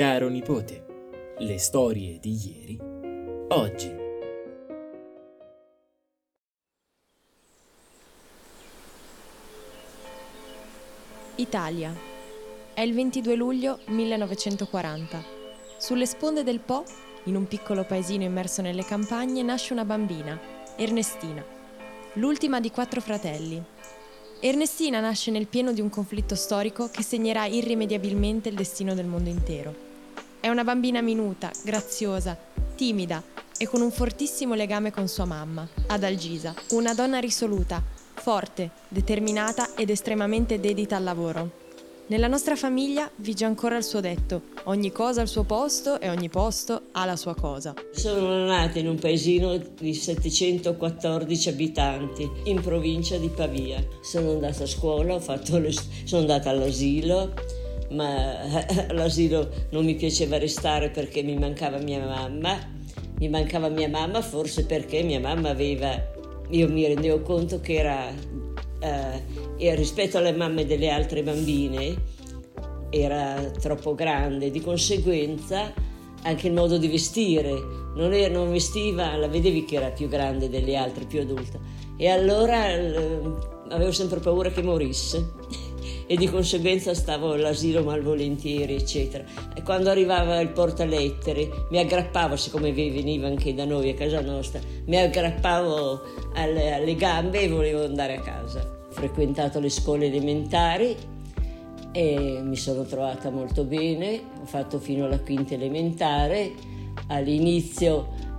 Caro nipote, le storie di ieri, oggi. Italia. È il 22 luglio 1940. Sulle sponde del Po, in un piccolo paesino immerso nelle campagne, nasce una bambina, Ernestina, l'ultima di quattro fratelli. Ernestina nasce nel pieno di un conflitto storico che segnerà irrimediabilmente il destino del mondo intero. È una bambina minuta, graziosa, timida e con un fortissimo legame con sua mamma, Adalgisa, una donna risoluta, forte, determinata ed estremamente dedita al lavoro. Nella nostra famiglia vige ancora il suo detto, ogni cosa al suo posto e ogni posto ha la sua cosa. Sono nata in un paesino di 714 abitanti in provincia di Pavia. Sono andata a scuola, le, sono andata all'asilo, ma all'asilo non mi piaceva restare perché mi mancava mia mamma. Mi mancava mia mamma forse perché mia mamma aveva, io mi rendevo conto che era eh, rispetto alle mamme delle altre bambine era troppo grande, di conseguenza anche il modo di vestire, non, era, non vestiva, la vedevi che era più grande delle altre, più adulta. E allora eh, avevo sempre paura che morisse e di conseguenza stavo all'asilo malvolentieri, eccetera. E quando arrivava il portalettere mi aggrappavo, siccome veniva anche da noi a casa nostra, mi aggrappavo alle, alle gambe e volevo andare a casa. Ho frequentato le scuole elementari e mi sono trovata molto bene, ho fatto fino alla quinta elementare. All'inizio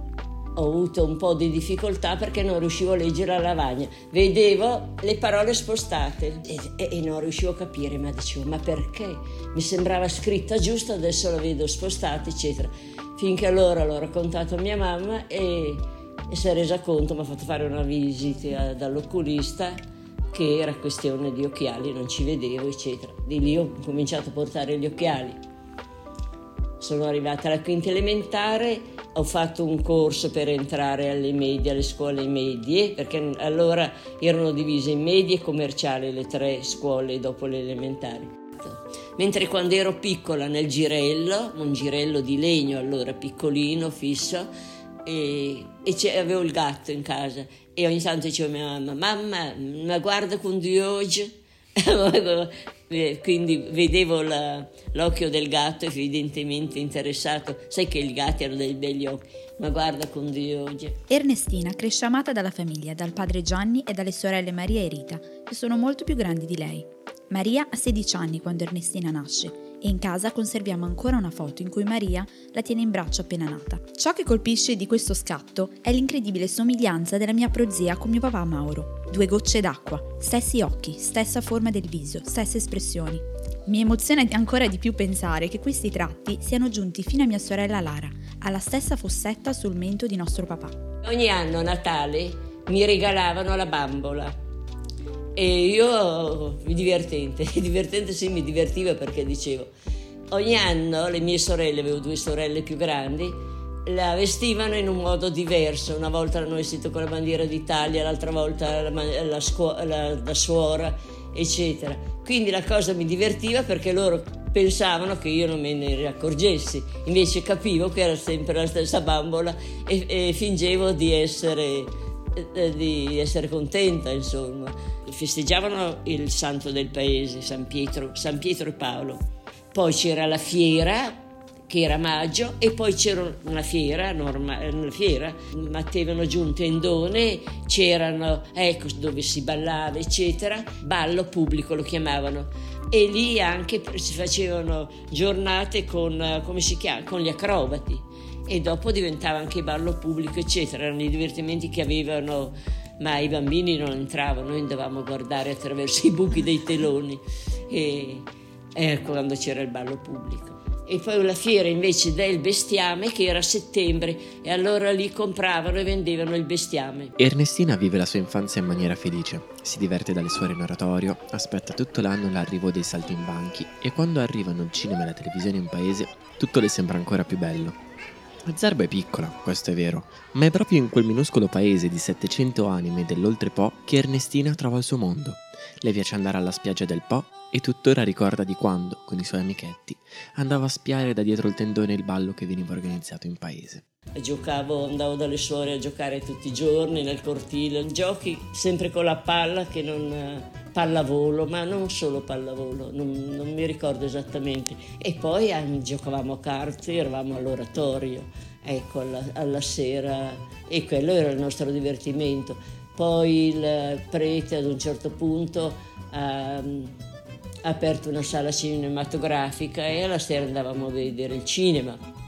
ho avuto un po' di difficoltà perché non riuscivo a leggere la lavagna. Vedevo le parole spostate e, e, e, non riuscivo a capire, ma dicevo, ma perché? Mi sembrava scritta giusto, adesso la vedo spostata, eccetera. Finché allora l'ho raccontato a mia mamma e, e si è resa conto, mi ha fatto fare una visita dall'oculista che era questione di occhiali, non ci vedevo, eccetera. Di lì ho cominciato a portare gli occhiali. Sono arrivata alla quinta elementare ho fatto un corso per entrare alle medie, alle scuole medie, perché allora erano divise in medie e commerciali le tre scuole dopo le elementari. Mentre quando ero piccola nel girello, un girello di legno allora piccolino, fisso, e, e avevo il gatto in casa e ogni tanto dicevo a mia mamma, mamma, ma guarda con Diogio. quindi vedevo la, l'occhio del gatto evidentemente interessato. Sai che i gatti hanno dei begli occhi, ma guarda con Dio. Ernestina cresce amata dalla famiglia, dal padre Gianni e dalle sorelle Maria e Rita, che sono molto più grandi di lei. Maria ha 16 anni quando Ernestina nasce e in casa conserviamo ancora una foto in cui Maria la tiene in braccio appena nata. Ciò che colpisce di questo scatto è l'incredibile somiglianza della mia prozia con mio papà Mauro. Due gocce d'acqua, stessi occhi, stessa forma del viso, stesse espressioni. Mi emoziona ancora di più pensare che questi tratti siano giunti fino a mia sorella Lara, alla stessa fossetta sul mento di nostro papà. Ogni anno a Natale mi regalavano la bambola e io mi divertente, divertente sì, mi divertiva perché dicevo, ogni anno le mie sorelle, avevo due sorelle più grandi, la vestivano in un modo diverso. Una volta l'hanno vestito con la bandiera d'Italia, l'altra volta la, la, scuo- la, la suora, eccetera. Quindi la cosa mi divertiva perché loro pensavano che io non me ne accorgessi, invece capivo che era sempre la stessa bambola e, e fingevo di essere, eh, di essere contenta, insomma festeggiavano il santo del paese, San Pietro, San Pietro e Paolo. Poi c'era la fiera, che era maggio, e poi c'era una fiera, norma, una fiera, mettevano giù un tendone, c'erano, ecco, dove si ballava, eccetera, ballo pubblico lo chiamavano. E lì anche si facevano giornate con, come si chiama, con gli acrobati. E dopo diventava anche ballo pubblico, eccetera, erano i divertimenti che avevano ma i bambini non entravano, noi andavamo a guardare attraverso i buchi dei teloni e ecco quando c'era il ballo pubblico. E poi la fiera invece del bestiame che era a settembre e allora lì compravano e vendevano il bestiame. Ernestina vive la sua infanzia in maniera felice, si diverte dalle suore in oratorio, aspetta tutto l'anno l'arrivo dei saltimbanchi e quando arrivano il cinema e la televisione in paese tutto le sembra ancora più bello. Zerba è piccola, questo è vero, ma è proprio in quel minuscolo paese di 700 anime dell'Oltrepo che Ernestina trova il suo mondo. Le piace andare alla spiaggia del Po e tuttora ricorda di quando, con i suoi amichetti, andava a spiare da dietro il tendone il ballo che veniva organizzato in paese. Giocavo, andavo dalle suore a giocare tutti i giorni nel cortile, giochi sempre con la palla che non pallavolo, ma non solo pallavolo, non, non mi ricordo esattamente. E poi eh, giocavamo a carte, eravamo all'oratorio, ecco, alla, alla sera, e quello era il nostro divertimento. Poi il prete ad un certo punto ha aperto una sala cinematografica e alla sera andavamo a vedere il cinema.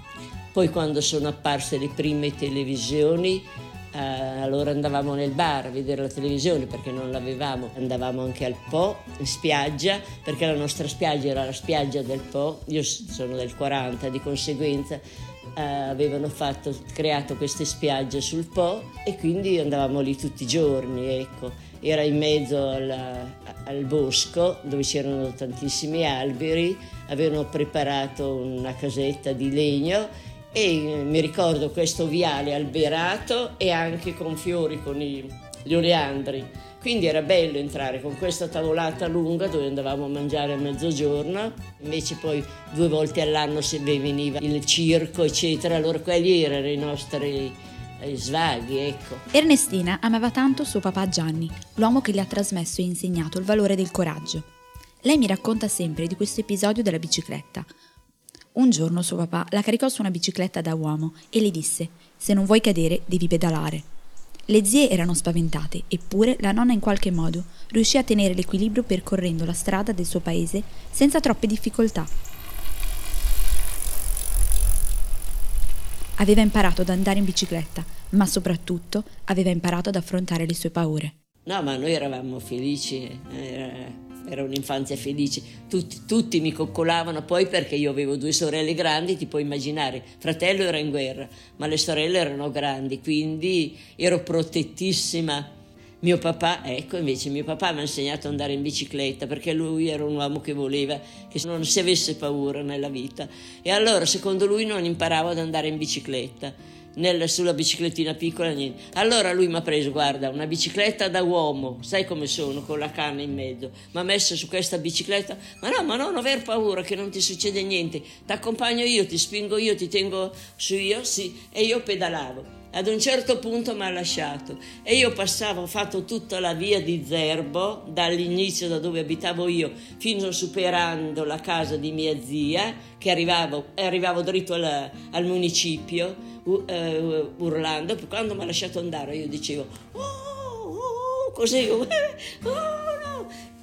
Poi quando sono apparse le prime televisioni eh, allora andavamo nel bar a vedere la televisione perché non l'avevamo, andavamo anche al Po in spiaggia perché la nostra spiaggia era la spiaggia del Po, io sono del 40 di conseguenza eh, avevano fatto, creato queste spiagge sul Po e quindi andavamo lì tutti i giorni, ecco. Era in mezzo alla, al bosco dove c'erano tantissimi alberi, avevano preparato una casetta di legno e mi ricordo questo viale alberato e anche con fiori, con i, gli oleandri. Quindi era bello entrare con questa tavolata lunga dove andavamo a mangiare a mezzogiorno, invece poi due volte all'anno se veniva il circo, eccetera, allora quelli erano i nostri eh, svaghi, ecco. Ernestina amava tanto suo papà Gianni, l'uomo che le ha trasmesso e insegnato il valore del coraggio. Lei mi racconta sempre di questo episodio della bicicletta, un giorno suo papà la caricò su una bicicletta da uomo e le disse: Se non vuoi cadere, devi pedalare. Le zie erano spaventate, eppure la nonna in qualche modo riuscì a tenere l'equilibrio percorrendo la strada del suo paese senza troppe difficoltà. Aveva imparato ad andare in bicicletta, ma soprattutto aveva imparato ad affrontare le sue paure. No, ma noi eravamo felici, era era un'infanzia felice, tutti, tutti, mi coccolavano poi perché io avevo due sorelle grandi, ti puoi immaginare, fratello era in guerra, ma le sorelle erano grandi, quindi ero protettissima. Mio papà, ecco invece, mio papà mi ha insegnato ad andare in bicicletta perché lui era un uomo che voleva che non si avesse paura nella vita. E allora secondo lui non imparavo ad andare in bicicletta nel, sulla biciclettina piccola, niente. Allora lui mi ha preso, guarda, una bicicletta da uomo, sai come sono, con la canna in mezzo. Mi ha messo su questa bicicletta, ma no, ma non aver paura che non ti succede niente. Ti accompagno io, ti spingo io, ti tengo su io, sì, e io pedalavo. Ad un certo punto mi ha lasciato e io passavo, ho fatto tutta la via di Zerbo, dall'inizio da dove abitavo io, fino superando la casa di mia zia, che arrivavo, arrivavo dritto al, al municipio uh, urlando, quando mi ha lasciato andare io dicevo oh, oh, così, oh, no.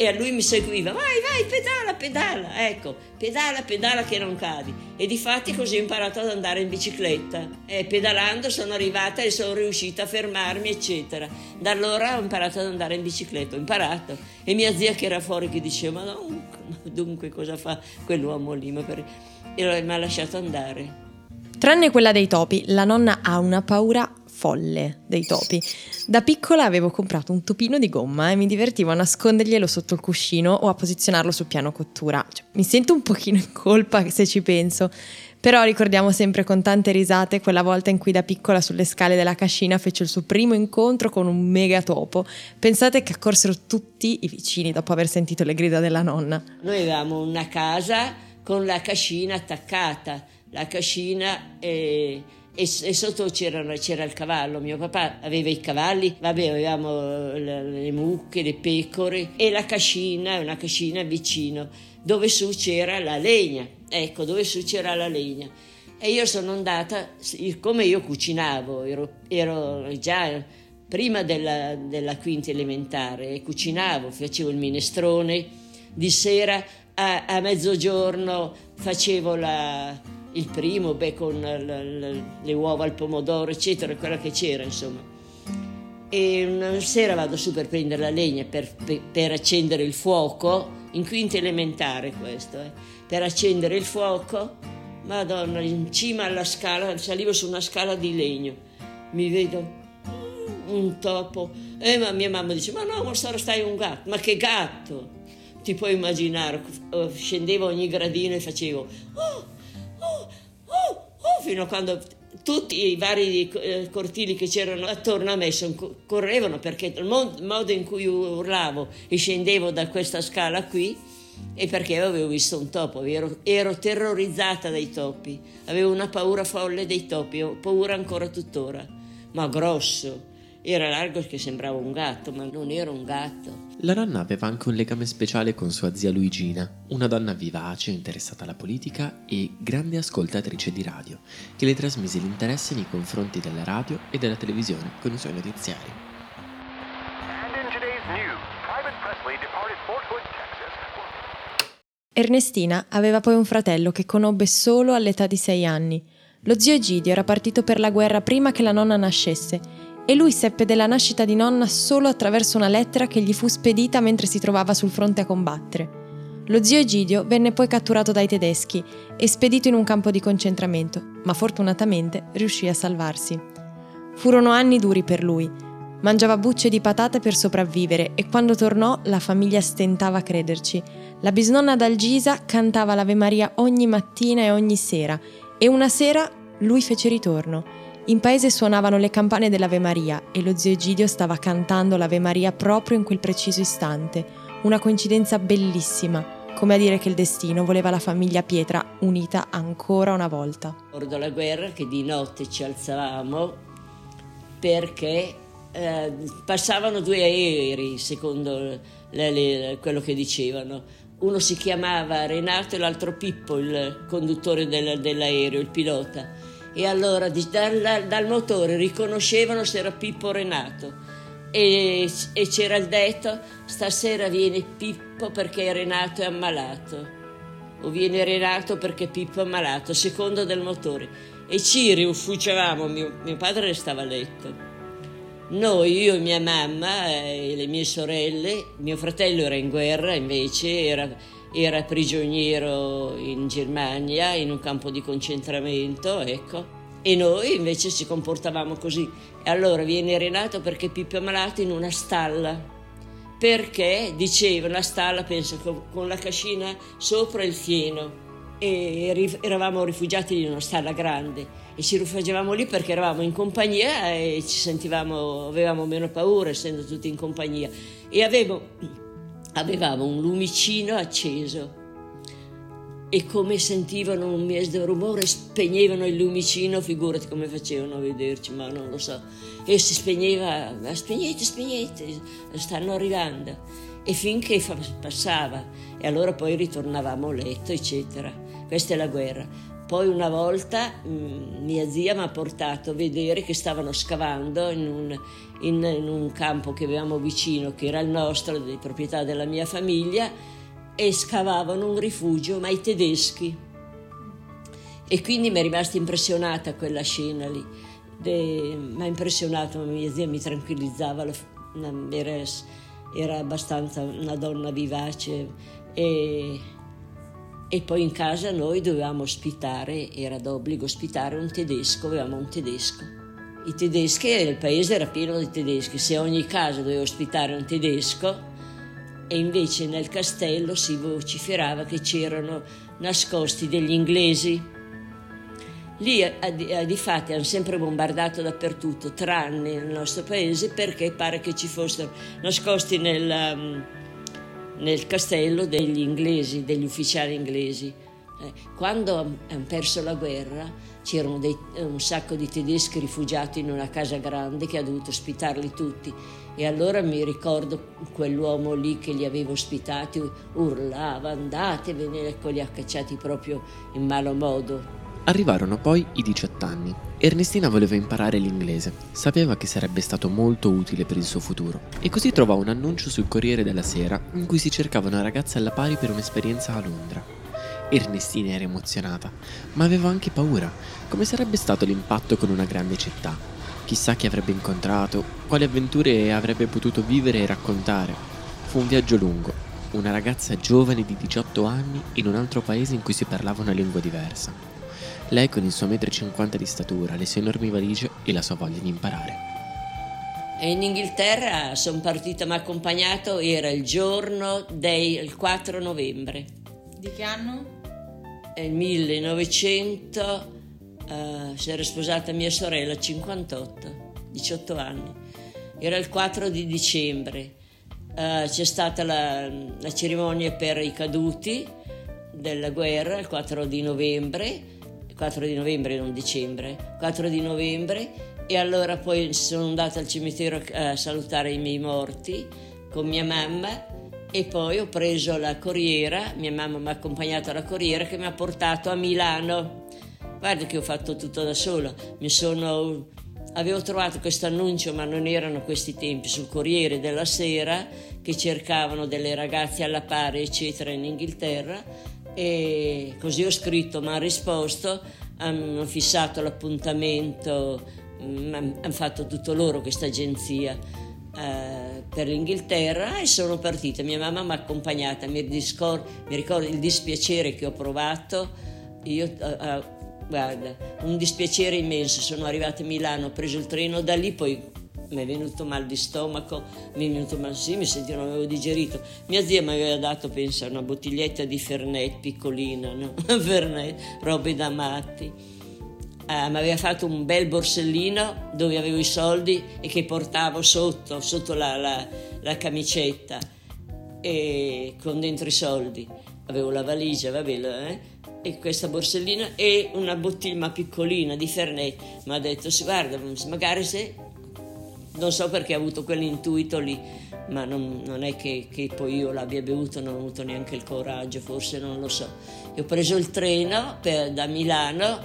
E a lui mi seguiva, vai, vai, pedala, pedala, ecco, pedala, pedala che non cadi. E di fatti così ho imparato ad andare in bicicletta e pedalando sono arrivata e sono riuscita a fermarmi, eccetera. Da allora ho imparato ad andare in bicicletta, ho imparato. E mia zia che era fuori che diceva, ma dunque cosa fa quell'uomo lì? Ma per... E mi ha lasciato andare. Tranne quella dei topi, la nonna ha una paura folle dei topi. Da piccola avevo comprato un topino di gomma e mi divertivo a nasconderglielo sotto il cuscino o a posizionarlo sul piano cottura. Cioè, mi sento un pochino in colpa se ci penso, però ricordiamo sempre con tante risate quella volta in cui da piccola sulle scale della cascina fece il suo primo incontro con un mega topo. Pensate che accorsero tutti i vicini dopo aver sentito le grida della nonna. Noi avevamo una casa con la cascina attaccata la cascina e, e, e sotto c'era, il cavallo. Mio papà aveva i cavalli, vabbè, avevamo le, le mucche, le pecore e la cascina, una cascina vicino, dove su c'era la legna. Ecco, dove su c'era la legna. E io sono andata, come io cucinavo, ero, ero già prima della, della, quinta elementare, cucinavo, facevo il minestrone, di sera a, a mezzogiorno facevo la, il primo, beh, con le, uova al pomodoro, eccetera, quella che c'era, insomma. E una sera vado su per prendere la legna per, per, accendere il fuoco, in quinta elementare questo, eh, per accendere il fuoco, madonna, in cima alla scala, salivo su una scala di legno, mi vedo un topo, e ma mia mamma dice, ma no, ma stai un gatto, ma che gatto? Ti puoi immaginare, scendevo ogni gradino e facevo, oh, fino a quando tutti i vari eh, cortili che c'erano attorno a me correvano perché il modo in cui urlavo e scendevo da questa scala qui e perché avevo visto un topo, ero, ero, terrorizzata dai topi, avevo una paura folle dei topi, ho paura ancora tuttora, ma grosso, era largo che sembrava un gatto, ma non era un gatto. La nonna aveva anche un legame speciale con sua zia Luigina, una donna vivace, interessata alla politica e grande ascoltatrice di radio, che le trasmise l'interesse nei confronti della radio e della televisione con i suoi notiziari. Ernestina aveva poi un fratello che conobbe solo all'età di sei anni. Lo zio Egidio era partito per la guerra prima che la nonna nascesse e lui seppe della nascita di nonna solo attraverso una lettera che gli fu spedita mentre si trovava sul fronte a combattere. Lo zio Egidio venne poi catturato dai tedeschi e spedito in un campo di concentramento, ma fortunatamente riuscì a salvarsi. Furono anni duri per lui. Mangiava bucce di patate per sopravvivere e quando tornò la famiglia stentava a crederci. La bisnonna d'Algisa cantava l'Ave Maria ogni mattina e ogni sera e una sera lui fece ritorno in paese suonavano le campane dell'Ave Maria e lo zio Egidio stava cantando l'Ave Maria proprio in quel preciso istante. Una coincidenza bellissima, come a dire che il destino voleva la famiglia Pietra unita ancora una volta. Ricordo la guerra che di notte ci alzavamo perché eh, passavano due aerei, secondo le, le, quello che dicevano. Uno si chiamava Renato e l'altro Pippo, il conduttore del, dell'aereo, il pilota e allora dal, dal motore riconoscevano se era Pippo Renato. E, e, c'era il detto stasera viene Pippo perché Renato è ammalato. O viene Renato perché Pippo è ammalato, secondo del motore. E ci rifugiavamo, mio, mio padre restava a letto. Noi, io e mia mamma e le mie sorelle, mio fratello era in guerra invece, era, era prigioniero in Germania, in un campo di concentramento, ecco. E noi invece ci comportavamo così. E allora viene Renato perché Pippo è malato in una stalla. Perché diceva una stalla, penso, con la cascina sopra il fieno. E eravamo rifugiati in una stalla grande e ci rifugiavamo lì perché eravamo in compagnia e ci sentivamo, avevamo meno paura essendo tutti in compagnia. E avevo avevamo un lumicino acceso e come sentivano un miedo rumore spegnevano il lumicino, figurati come facevano a vederci, ma non lo so. E si spegneva, spegnete, spegnete, stanno arrivando. E finché passava, e allora poi ritornavamo a letto, eccetera. Questa è la guerra. Poi una volta mm, mia zia mi ha portato a vedere che stavano scavando in un, in, in un campo che avevamo vicino, che era il nostro, di proprietà della mia famiglia, e scavavano un rifugio, ma i tedeschi. E quindi mi è rimasta impressionata quella scena lì. Mi ha impressionato, mia zia mi tranquillizzava, era, era abbastanza una donna vivace e e poi in casa noi dovevamo ospitare, era d'obbligo ospitare un tedesco, avevamo un tedesco. I tedeschi, il paese era pieno di tedeschi, se ogni casa doveva ospitare un tedesco e invece nel castello si vociferava che c'erano nascosti degli inglesi. Lì di fatti hanno sempre bombardato dappertutto, tranne nel nostro paese, perché pare che ci fossero nascosti nel um, nel castello degli inglesi, degli ufficiali inglesi. Eh, quando hanno perso la guerra c'erano dei, un sacco di tedeschi rifugiati in una casa grande che ha dovuto ospitarli tutti e allora mi ricordo quell'uomo lì che li aveva ospitati urlava andatevene, ecco li ha cacciati proprio in malo modo. Arrivarono poi i 18 anni. Ernestina voleva imparare l'inglese, sapeva che sarebbe stato molto utile per il suo futuro e così trovò un annuncio sul Corriere della Sera in cui si cercava una ragazza alla pari per un'esperienza a Londra. Ernestina era emozionata, ma aveva anche paura. Come sarebbe stato l'impatto con una grande città? Chissà chi avrebbe incontrato, quali avventure avrebbe potuto vivere e raccontare. Fu un viaggio lungo, una ragazza giovane di 18 anni in un altro paese in cui si parlava una lingua diversa. Lei con il suo metro e cinquanta di statura, le sue enormi valigie e la sua voglia di imparare. E in Inghilterra sono partita, mi ha accompagnato, era il giorno del 4 novembre. Di che anno? Nel 1900 uh, si era sposata mia sorella, 58, 18 anni. Era il 4 di dicembre Uh, c'è stata la, la, cerimonia per i caduti della guerra il 4 di novembre, 4 di novembre non dicembre, 4 di novembre e allora poi sono andata al cimitero a salutare i miei morti con mia mamma e poi ho preso la corriera, mia mamma mi ha accompagnato alla corriera che mi ha portato a Milano. Guarda che ho fatto tutto da sola, sono avevo trovato questo annuncio, ma non erano questi tempi, sul Corriere della Sera che cercavano delle ragazze alla pari, eccetera, in Inghilterra e così ho scritto, ma ha risposto, hanno fissato l'appuntamento Mm, hanno fatto tutto loro questa agenzia eh, per l'Inghilterra e sono partita. Mia mamma mi ha accompagnata, mi, discor- mi ricordo il dispiacere che ho provato. Io, eh, eh, guarda, un dispiacere immenso. Sono arrivata a Milano, ho preso il treno, da lì poi mi è venuto mal di stomaco, mi è venuto mal, sì, mi sentivo, non avevo digerito. Mia zia mi aveva dato, pensa, una bottiglietta di Fernet piccolina, no? Fernet, robe da matti eh, mi aveva fatto un bel borsellino dove avevo i soldi e che portavo sotto, sotto la, la, la camicetta e con dentro i soldi. Avevo la valigia, va bene, eh? e questa borsellina e una bottiglia piccolina di Fernet. Mi ha detto, guarda, magari se... Non so perché ha avuto quell'intuito lì, ma non, non è che, che, poi io l'abbia bevuto, non ho avuto neanche il coraggio, forse non lo so. E ho preso il treno per, da Milano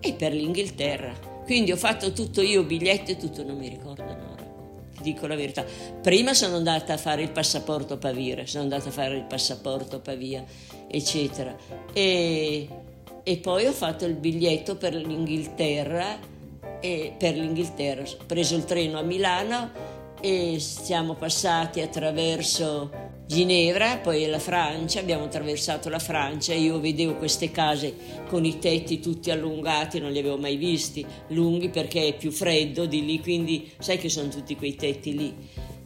e per l'Inghilterra. Quindi ho fatto tutto io, biglietti e tutto, non mi ricordo Nora, ti dico la verità. Prima sono andata a fare il passaporto Pavia, sono andata a fare il passaporto Pavia, eccetera. E, e poi ho fatto il biglietto per l'Inghilterra, e per l'Inghilterra. Ho preso il treno a Milano e siamo passati attraverso Ginevra, poi la Francia, abbiamo attraversato la Francia e io vedevo queste case con i tetti tutti allungati, non li avevo mai visti, lunghi perché è più freddo di lì, quindi sai che sono tutti quei tetti lì.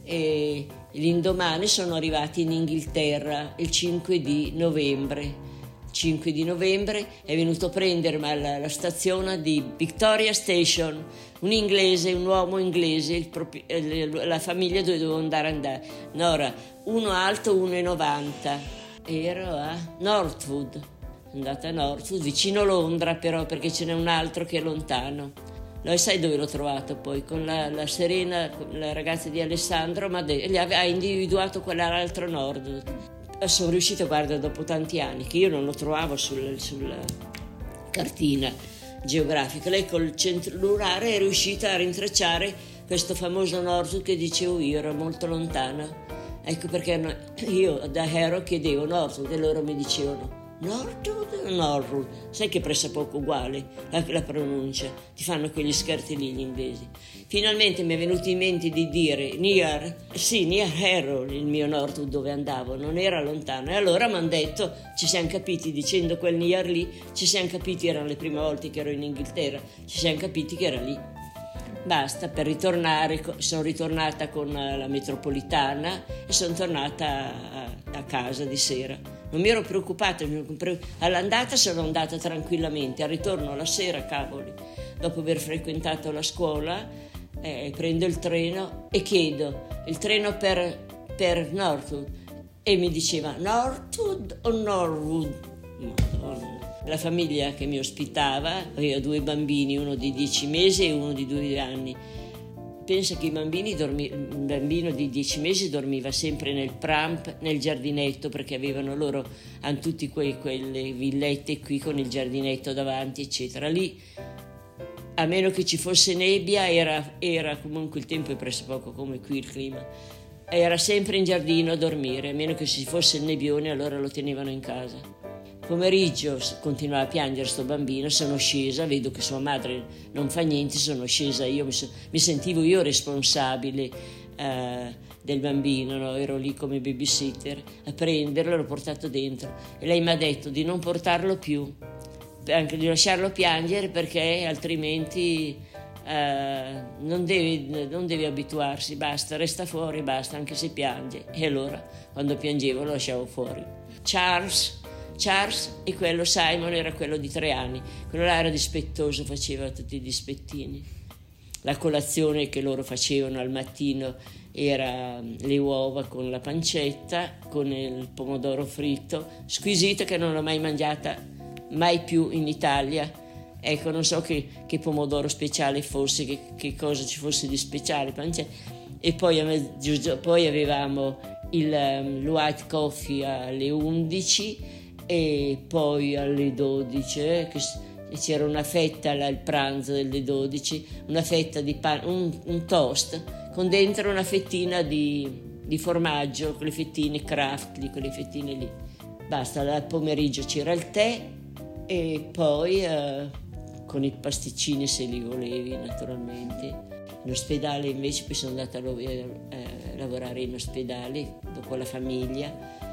E l'indomani sono arrivati in Inghilterra il 5 di novembre 5 di novembre è venuto a prendermi alla, alla stazione di Victoria Station, un inglese, un uomo inglese, proprio, eh, la famiglia dove dovevo andare andare. Nora, uno alto, 1,90. Ero a Northwood, andata a Northwood, vicino Londra però perché ce n'è un altro che è lontano. Lo sai dove l'ho trovato poi? Con la, la Serena, la ragazza di Alessandro, ma de- ha individuato quell'altro Northwood sono riuscita, guarda, dopo tanti anni, che io non lo trovavo sul, sulla cartina geografica, lei col cellulare è riuscita a rintracciare questo famoso nord che dicevo io, era molto lontana. Ecco perché io da Hero chiedevo nord e loro mi dicevano Norwood o Norwood? Sai che è poco uguale la, la, pronuncia, ti fanno quegli scherzi lì gli inglesi. Finalmente mi è venuto in mente di dire near, sì, near Harrow, il mio Norwood dove andavo, non era lontano. E allora mi hanno detto, ci siamo capiti dicendo quel near lì, ci siamo capiti, erano le prime volte che ero in Inghilterra, ci siamo capiti che era lì. Basta, per ritornare, sono ritornata con la metropolitana e sono tornata a, a casa di sera non mi ero preoccupata, all'andata sono andata tranquillamente, al ritorno la sera, cavoli, dopo aver frequentato la scuola, eh, prendo il treno e chiedo il treno per, per Northwood e mi diceva Northwood o Norwood? Madonna. La famiglia che mi ospitava aveva due bambini, uno di dieci mesi e uno di due anni pensa che dormi, un bambino di 10 mesi dormiva sempre nel pramp, nel giardinetto, perché avevano loro, hanno tutte quelle villette qui con il giardinetto davanti, eccetera. Lì, a meno che ci fosse nebbia, era, era comunque il tempo è presso poco come qui il clima. Era sempre in giardino a dormire, a meno che ci fosse il nebbione, allora lo tenevano in casa pomeriggio continuava a piangere sto bambino, sono scesa, vedo che sua madre non fa niente, sono scesa io, mi, so, mi sentivo io responsabile eh, del bambino, no? ero lì come babysitter a prenderlo, l'ho portato dentro e lei mi ha detto di non portarlo più, anche di lasciarlo piangere perché altrimenti eh, non, devi, non devi abituarsi, basta, resta fuori, basta, anche se piange. E allora quando piangevo lo lasciavo fuori. Charles Charles e quello Simon era quello di tre anni. Quello là era dispettoso, faceva tutti i dispettini. La colazione che loro facevano al mattino era le uova con la pancetta, con il pomodoro fritto, squisita che non l'ho mai mangiata mai più in Italia. Ecco, non so che, che pomodoro speciale fosse, che, che, cosa ci fosse di speciale. Pancetta. E poi, poi avevamo il um, white coffee alle 11 e poi alle 12 eh, c'era una fetta al pranzo delle 12, una fetta di pane, un, un toast con dentro una fettina di, di formaggio, quelle fettine craft, quelle fettine lì. Basta, al pomeriggio c'era il tè e poi eh, con i pasticcini se li volevi naturalmente. In ospedale invece poi sono andata a eh, lavorare in ospedale dopo la famiglia.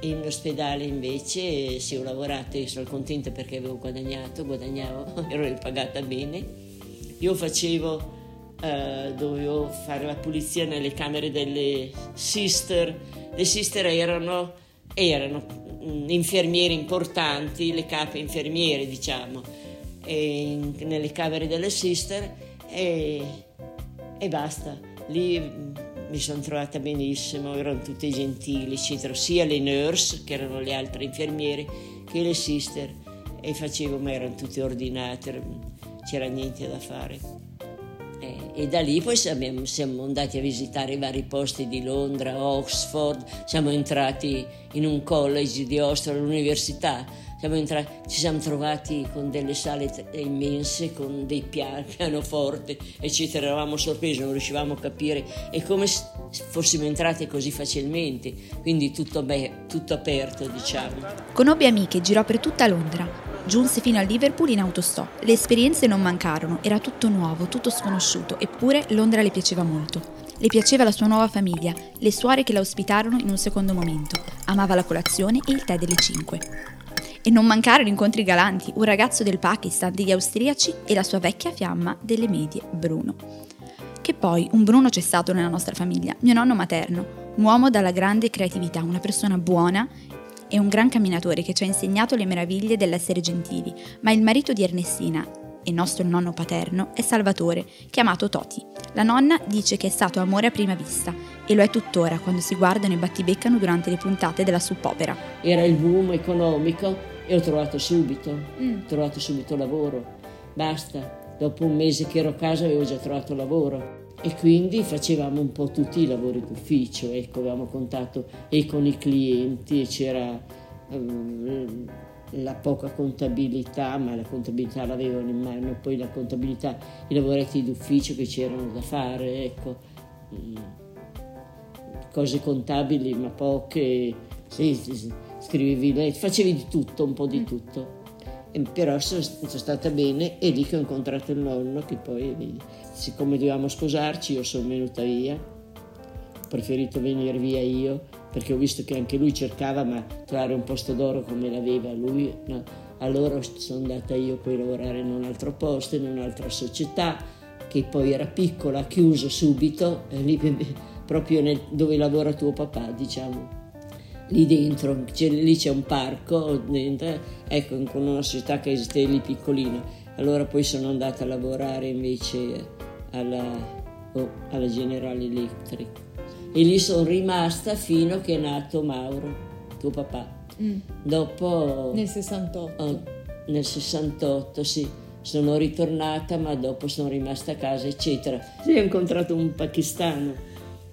In ospedale invece sì ho lavorato e sono contenta perché avevo guadagnato, guadagnavo, ero pagata bene. Io facevo Uh, dovevo fare la pulizia nelle camere delle sister. Le sister erano, erano mm, infermieri importanti, le cape infermiere diciamo, in, nelle camere delle sister e, e basta. Lì mm, mi sono trovata benissimo, erano tutte gentili, eccetera, sia le nurse, che erano le altre infermiere, che le sister, e facevo, ma erano tutte ordinate, c'era niente da fare. E, da lì poi siamo, siamo, andati a visitare i vari posti di Londra, Oxford, siamo entrati in un college di Oxford, all'università, siamo entrati, ci siamo trovati con delle sale immense, con dei piani, pianoforte, eccetera, eravamo sorpresi, non riuscivamo a capire, è come se fossimo entrati così facilmente, quindi tutto, beh, tutto aperto diciamo. Conobbe amiche, girò per tutta Londra, Giunse fino a Liverpool in autostop. Le esperienze non mancarono, era tutto nuovo, tutto sconosciuto, eppure Londra le piaceva molto. Le piaceva la sua nuova famiglia, le suore che la ospitarono in un secondo momento. Amava la colazione e il tè delle 5. E non mancarono incontri galanti, un ragazzo del Pakistan, degli austriaci e la sua vecchia fiamma delle medie, Bruno. Che poi un Bruno c'è stato nella nostra famiglia, mio nonno materno, un uomo dalla grande creatività, una persona buona è un gran camminatore che ci ha insegnato le meraviglie dell'essere gentili, ma il marito di Ernestina, e nostro nonno paterno, è Salvatore, chiamato Toti. La nonna dice che è stato amore a prima vista e lo è tuttora quando si guardano e battibeccano durante le puntate della soppopera. Era il boom economico e ho trovato subito, mm. ho trovato subito lavoro. Basta, dopo un mese che ero a casa avevo già trovato lavoro e quindi facevamo un po' tutti i lavori d'ufficio, ecco, avevamo contatto e con i clienti e c'era um, la poca contabilità, ma la contabilità l'avevano in mano, poi la contabilità, i lavoretti d'ufficio che c'erano da fare, ecco, um, cose contabili ma poche, sì, scrivevi, facevi di tutto, un po' di mm. tutto. E però sono, sono stata bene e lì che ho incontrato il nonno che poi siccome dovevamo sposarci io sono venuta via, preferito venire via io perché ho visto che anche lui cercava ma trovare un posto d'oro come l'aveva lui, no. allora sono andata io poi a lavorare in un altro posto, in un'altra società che poi era piccola, chiuso subito, lì, proprio nel, dove lavora tuo papà diciamo lì dentro, c'è, lì c'è un parco, dentro, ecco, con una società che esiste lì piccolina. Allora poi sono andata a lavorare invece alla, oh, alla General Electric. E lì sono rimasta fino a che è nato Mauro, tuo papà. Mm. Dopo... Nel 68. Oh, nel 68, sì. Sono ritornata, ma dopo sono rimasta a casa, eccetera. Sì, ho incontrato un pakistano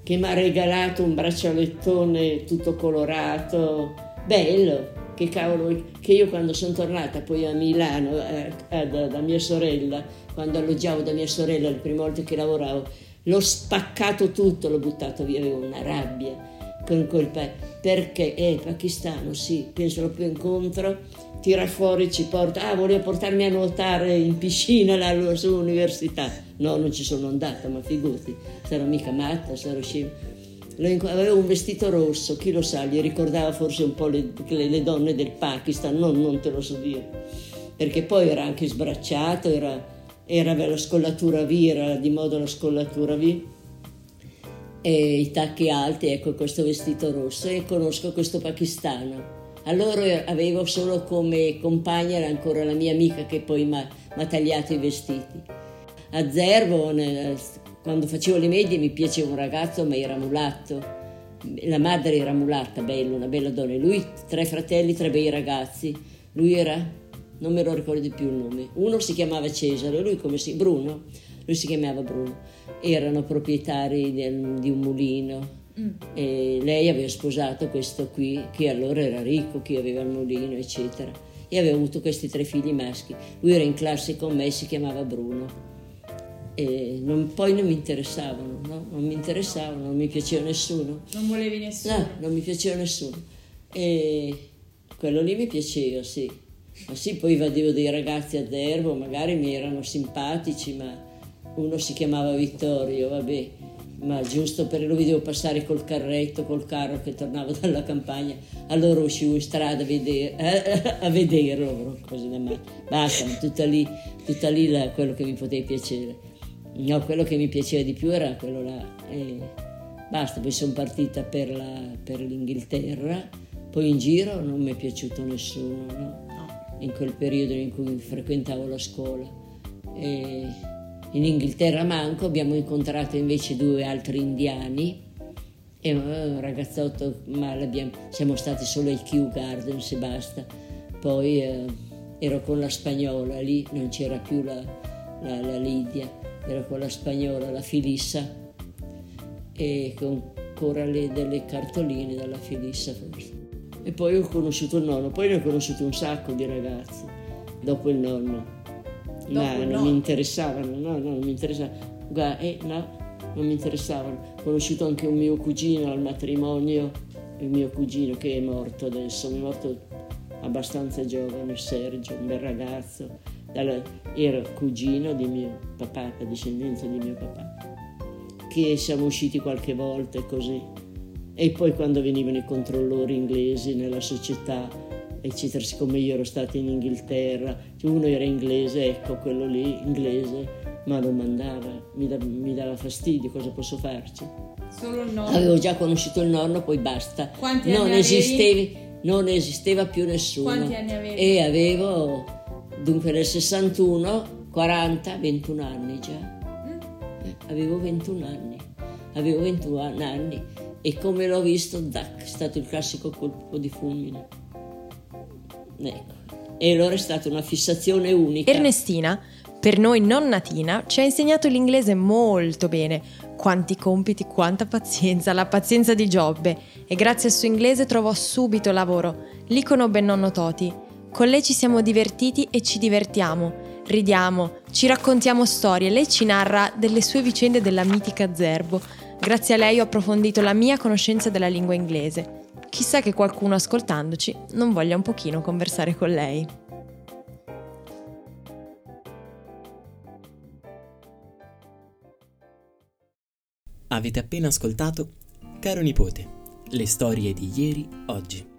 che mi ha regalato un braccialettone tutto colorato, bello, che cavolo, che io quando sono tornata poi a Milano eh, da, da, mia sorella, quando alloggiavo da mia sorella le prime volte che lavoravo, l'ho spaccato tutto, l'ho buttato via, avevo una rabbia con quel paese, perché è pakistano, sì, penso lo più incontro, tira fuori, ci porta, ah voleva portarmi a nuotare in piscina alla sua università, no non ci sono andata, ma figurati, sarò mica matta, sarò scema aveva un vestito rosso, chi lo sa, gli ricordava forse un po' le, le, le donne del Pakistan, non, non, te lo so dire, perché poi era anche sbracciato, era, era la scollatura V, era di moda la scollatura V, e i tacchi alti, ecco questo vestito rosso, e conosco questo pakistano. Allora avevo solo come compagna era ancora la mia amica che poi mi ha tagliato i vestiti. A Zerbo, quando facevo le medie mi piaceva un ragazzo ma era mulatto. La madre era mulatta, bello, una bella donna. Lui, tre fratelli, tre bei ragazzi. Lui era, non me lo ricordo più il nome. Uno si chiamava Cesare, lui come si... Bruno. Lui si chiamava Bruno. Erano proprietari del, di un mulino. Mm. E lei aveva sposato questo qui, che allora era ricco, che aveva il mulino, eccetera. E aveva avuto questi tre figli maschi. Lui era in classe con me, si chiamava Bruno e non, poi non mi interessavano, no? non mi interessavano, non mi piaceva nessuno. Non volevi nessuno? No, non mi piaceva nessuno. E quello lì mi piaceva, sì. Ma sì, poi vedevo dei ragazzi a Derbo, magari mi erano simpatici, ma uno si chiamava Vittorio, vabbè, ma giusto per lo vedevo passare col carretto, col carro che tornavo dalla campagna, allora uscivo in strada a, vedere, eh, a vederlo, così da male. Basta, tutta lì, tutta lì la, quello che mi poteva piacere. No, quello che mi piaceva di più era quello là. E basta, poi sono partita per, la, per l'Inghilterra, poi in giro non mi è piaciuto nessuno, no? In quel periodo in cui frequentavo la scuola. E in Inghilterra manco abbiamo incontrato invece due altri indiani e un ragazzotto, ma siamo stati solo ai Kew Gardens e basta. Poi eh, ero con la spagnola, lì non c'era più la, la, la Lidia era quella spagnola, la Filissa, e con ancora le, delle cartoline dalla Filissa forse. E poi ho conosciuto il nonno, poi ne ho conosciuto un sacco di ragazzi dopo il nonno. Dopo Ma non nonno. mi interessavano, no, no, non mi interessavano. Guarda, eh, no, non mi interessavano. Ho conosciuto anche un mio cugino al matrimonio, il mio cugino che è morto adesso, è morto abbastanza giovane, Sergio, un bel ragazzo era cugino di mio papà, discendenza di mio papà, che siamo usciti qualche volta e così. E poi quando venivano i controllori inglesi nella società, eccetera, siccome io ero stata in Inghilterra, uno era inglese, ecco quello lì, inglese, ma non mandava, mi, da, mi dava fastidio, cosa posso farci? Solo il nonno? Avevo già conosciuto il nonno, poi basta. Quanti non anni esisteva, non esisteva più nessuno. Quanti anni avevi? E avevo Dunque nel 61, 40, 21 anni già. Eh, avevo 21 anni. Avevo 21 anni e come l'ho visto, dac, è stato il classico colpo di fulmine. Ecco. E allora è stata una fissazione unica. Ernestina, per noi non natina, ci ha insegnato l'inglese molto bene. Quanti compiti, quanta pazienza, la pazienza di Giobbe. E grazie al suo inglese trovò subito lavoro. Lì conobbe il nonno Toti con lei ci siamo divertiti e ci divertiamo, ridiamo, ci raccontiamo storie, lei ci narra delle sue vicende della mitica Zerbo. Grazie a lei ho approfondito la mia conoscenza della lingua inglese. Chissà che qualcuno ascoltandoci non voglia un pochino conversare con lei. Avete appena ascoltato Caro nipote, le storie di ieri, oggi